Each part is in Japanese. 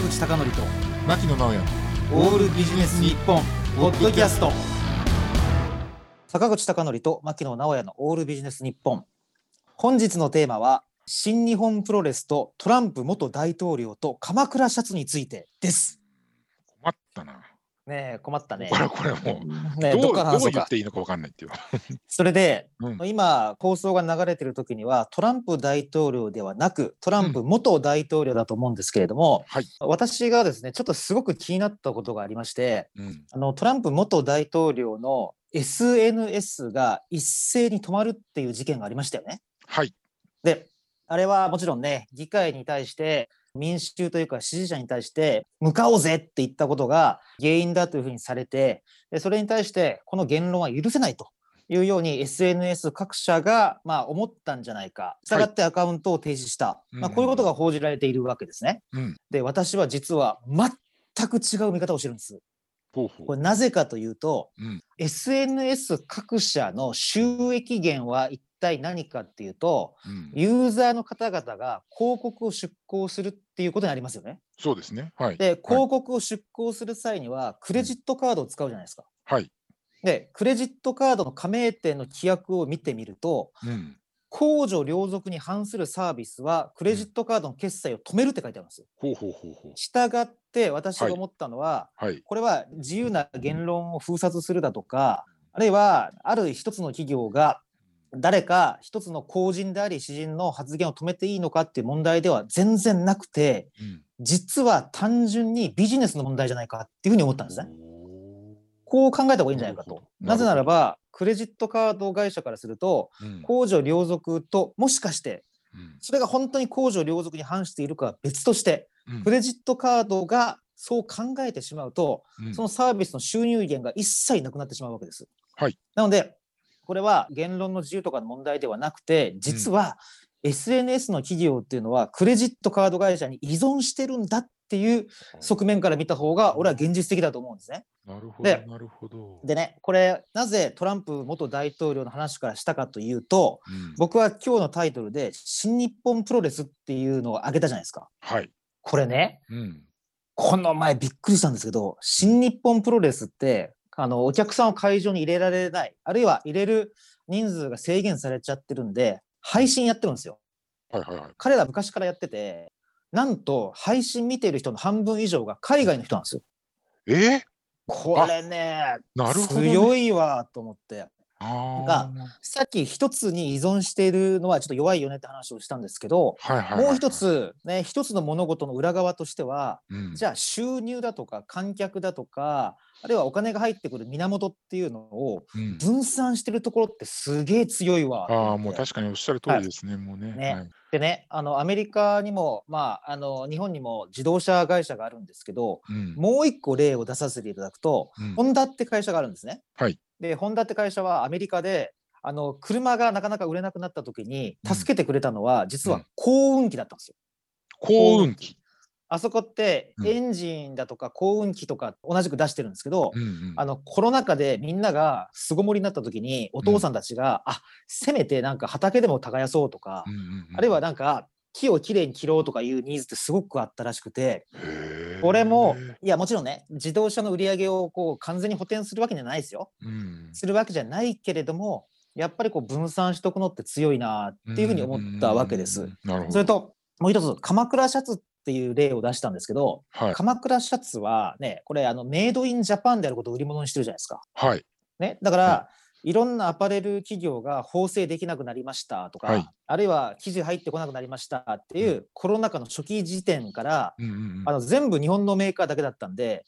坂口孝則と牧野直哉。オールビジネス日本ポッドキャスト。坂口孝則と牧野直哉のオールビジネス日本。本日のテーマは新日本プロレスとトランプ元大統領と鎌倉シャツについてですねえ困ったね。これこれもう、ねえどうどうかどう言っていいのかわかんないっていう、それでうん。今放送が流れてる時にはトランプ大統領ではなくトランプ元大統領だと思うんですけれども、はい、私がですねちょっとすごく気になったことがありましてうん、あのトランプ元大統領の SNS が一斉に止まるっていう事件がありましたよね。はい。であれはもちろんね議会に対して民衆というか支持者に対して向かおうぜって言ったことが原因だというふうにされてでそれに対してこの言論は許せないというように SNS 各社がまあ思ったんじゃないか。したがってアカウントを停止した、うんまあ、こういうことが報じられているわけですね。うん。で私は実は全く違う見方をしてるんです。ほうほう。これなぜかというと、うん。SNS 各社の収益源は一体何かっていうとうん、ユーザーの方々が広告を出稿するっていうことになりますよね。そうですね。はい。で広告を出稿する際にはクレジットカードを使うじゃないですか。はい、でクレジットカードの加盟店の規約を見てみるとうん、公序良俗に反するサービスはクレジットカードの決済を止めるって書いてあるんです。よ。ほうほうほうほう。したがって私が思ったのは、はい。これは自由な言論を封殺するだとか、あるいはある一つの企業が誰か一つの公人であり詩人の発言を止めていいのかっていう問題では全然なくてうん。実は単純にビジネスの問題じゃないかっていうふうに思ったんですね。おこう考えた方がいいんじゃないかと。なぜならばクレジットカード会社からするとーうん。公序良俗ともしかしてうん。それが本当に公序良俗に反しているかは別としてうん。クレジットカードがそう考えてしまうとうん。そのサービスの収入源が一切なくなってしまうわけです。はい。なので、これは言論の自由とかの問題ではなくて、実は SNS の企業っていうのはクレジットカード会社に依存してるんだっていう側面から見た方が、俺は現実的だと思うんですね。なるほでどなるほど。でね、これ、なぜトランプ元大統領の話からしたかというと、うん。僕は今日のタイトルで、新日本プロレスっていうのを挙げたじゃないですか。はい、これね、うん、この前びっくりしたんですけど、新日本プロレスって、あの、お客さんを会場に入れられない、あるいは入れる人数が制限されちゃってるんで、配信やってるんですよ。はいはいはい彼ら昔からやってて、なんと配信見てる人の半分以上が海外の人なんですよ。え？ー、これね、なるほどね強いわと思って。あがさっき一つに依存しているのはちょっと弱いよねって話をしたんですけど、もう一、つ、ね、一つの物事の裏側としては、うん、じゃあ収入だとか観客だとかあるいはお金が入ってくる源っていうのをうん。分散してるところってすげえ強いわ。と思って。ああもう確かにおっしゃる通りですね、もうね。ね。はい。でねあのアメリカにも、まあ、あの日本にも自動車会社があるんですけどうん。もう一個例を出させていただくと、うん。ホンダって会社があるんですね。はいでホンダって会社はアメリカであの車がなかなか売れなくなった時に助けてくれたのは、実は幸運期だったんですよ。幸運期、あそこってうん。エンジンだとか幸運期とか同じく出してるんですけど、うんうん。あのコロナ禍でみんなが巣ごもりになった時にお父さんたちが、あせめてなんか畑でも耕そうとか、うんうんうん。あるいはなんか木をきれいに切ろうとかいうニーズってすごくあったらしくてこれもいやもちろんね自動車の売り上げをこう完全に補填するわけじゃないですよ。うん。するわけじゃないけれどもやっぱりこう分散しとくのって強いなっていうふうに思ったわけです。それともう一つ鎌倉シャツっていう例を出したんですけど、はい。鎌倉シャツはねこれあのメイドインジャパンであることを売り物にしてるじゃないですか。はい。ね、だから、、はいろんなアパレル企業が縫製できなくなりましたとか、はい。あるいは生地入ってこなくなりましたっていう、コロナ禍の初期時点から、うんうんうん。あの全部日本のメーカーだけだったんで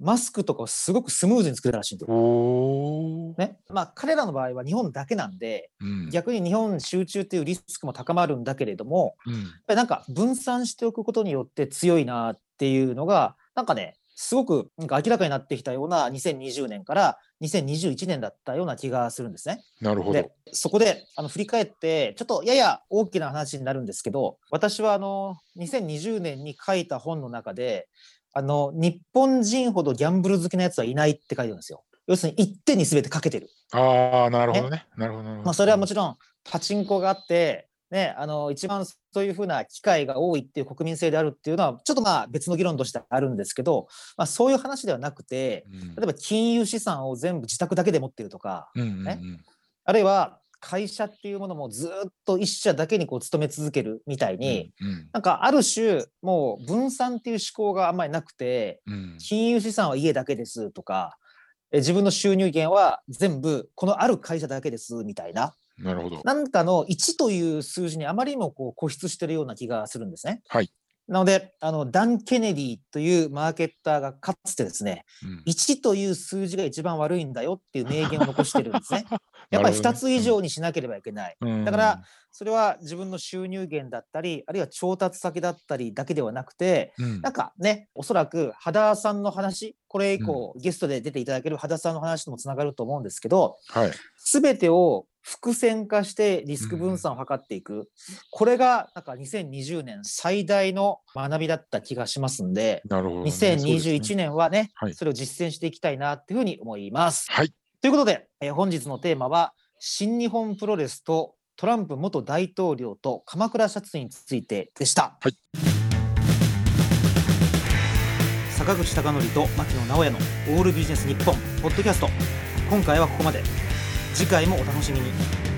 マスクとかをすごくスムーズに作れたらしいんですよ。ね。まあ、彼らの場合は日本だけなんでうん。逆に日本集中っていうリスクも高まるんだけれどもうん。やっぱりなんか分散しておくことによって強いなっていうのがなんかねすごくなんか明らかになってきたような2020年から2021年だったような気がするんですね。なるほどでそこであの振り返ってちょっとやや大きな話になるんですけど私はあの2020年に書いた本の中であの日本人ほどギャンブル好きなやつはいないって書いてるんですよ。要するに一点に全てかけてる。ああなるほどねなるほどなるほどまあ、それはもちろんパチンコがあってね、あの一番そういうふうな機会が多いっていう国民性であるっていうのはちょっとまあ別の議論としてあるんですけど、まあ、そういう話ではなくてうん。例えば金融資産を全部自宅だけで持ってるとかうんうんね。あるいは会社っていうものもずっと一社だけにこう勤め続けるみたいに、うん。なんかある種もう分散っていう思考があんまりなくてうん。金融資産は家だけですとかえ自分の収入源は全部このある会社だけですみたいななるほど。なんかの1という数字にあまりにもこう固執してるような気がするんですね。はいなのであのダン・ケネディというマーケッターがかつてですねうん1という数字が一番悪いんだよっていう名言を残してるんですね。やっぱり2なるほどねつ以上にしなければいけない。うんだからそれは自分の収入源だったりあるいは調達先だったりだけではなくてうんなんかねおそらく羽田さんの話これ以降、ゲストで出ていただける羽田さんの話ともつながると思うんですけどはい。全てを伏線化してリスク分散を図っていく、これがなんか2020年最大の学びだった気がしますんでなるほどね。そうですね2021年はねはいそれを実践していきたいなっていうふうに思います。はい。ということで、えー本日のテーマは新日本プロレスとトランプ元大統領と鎌倉シャツについてでした。はい坂口孝則と牧野直哉のオールビジネス日本ポッドキャスト今回はここまで次回もお楽しみに。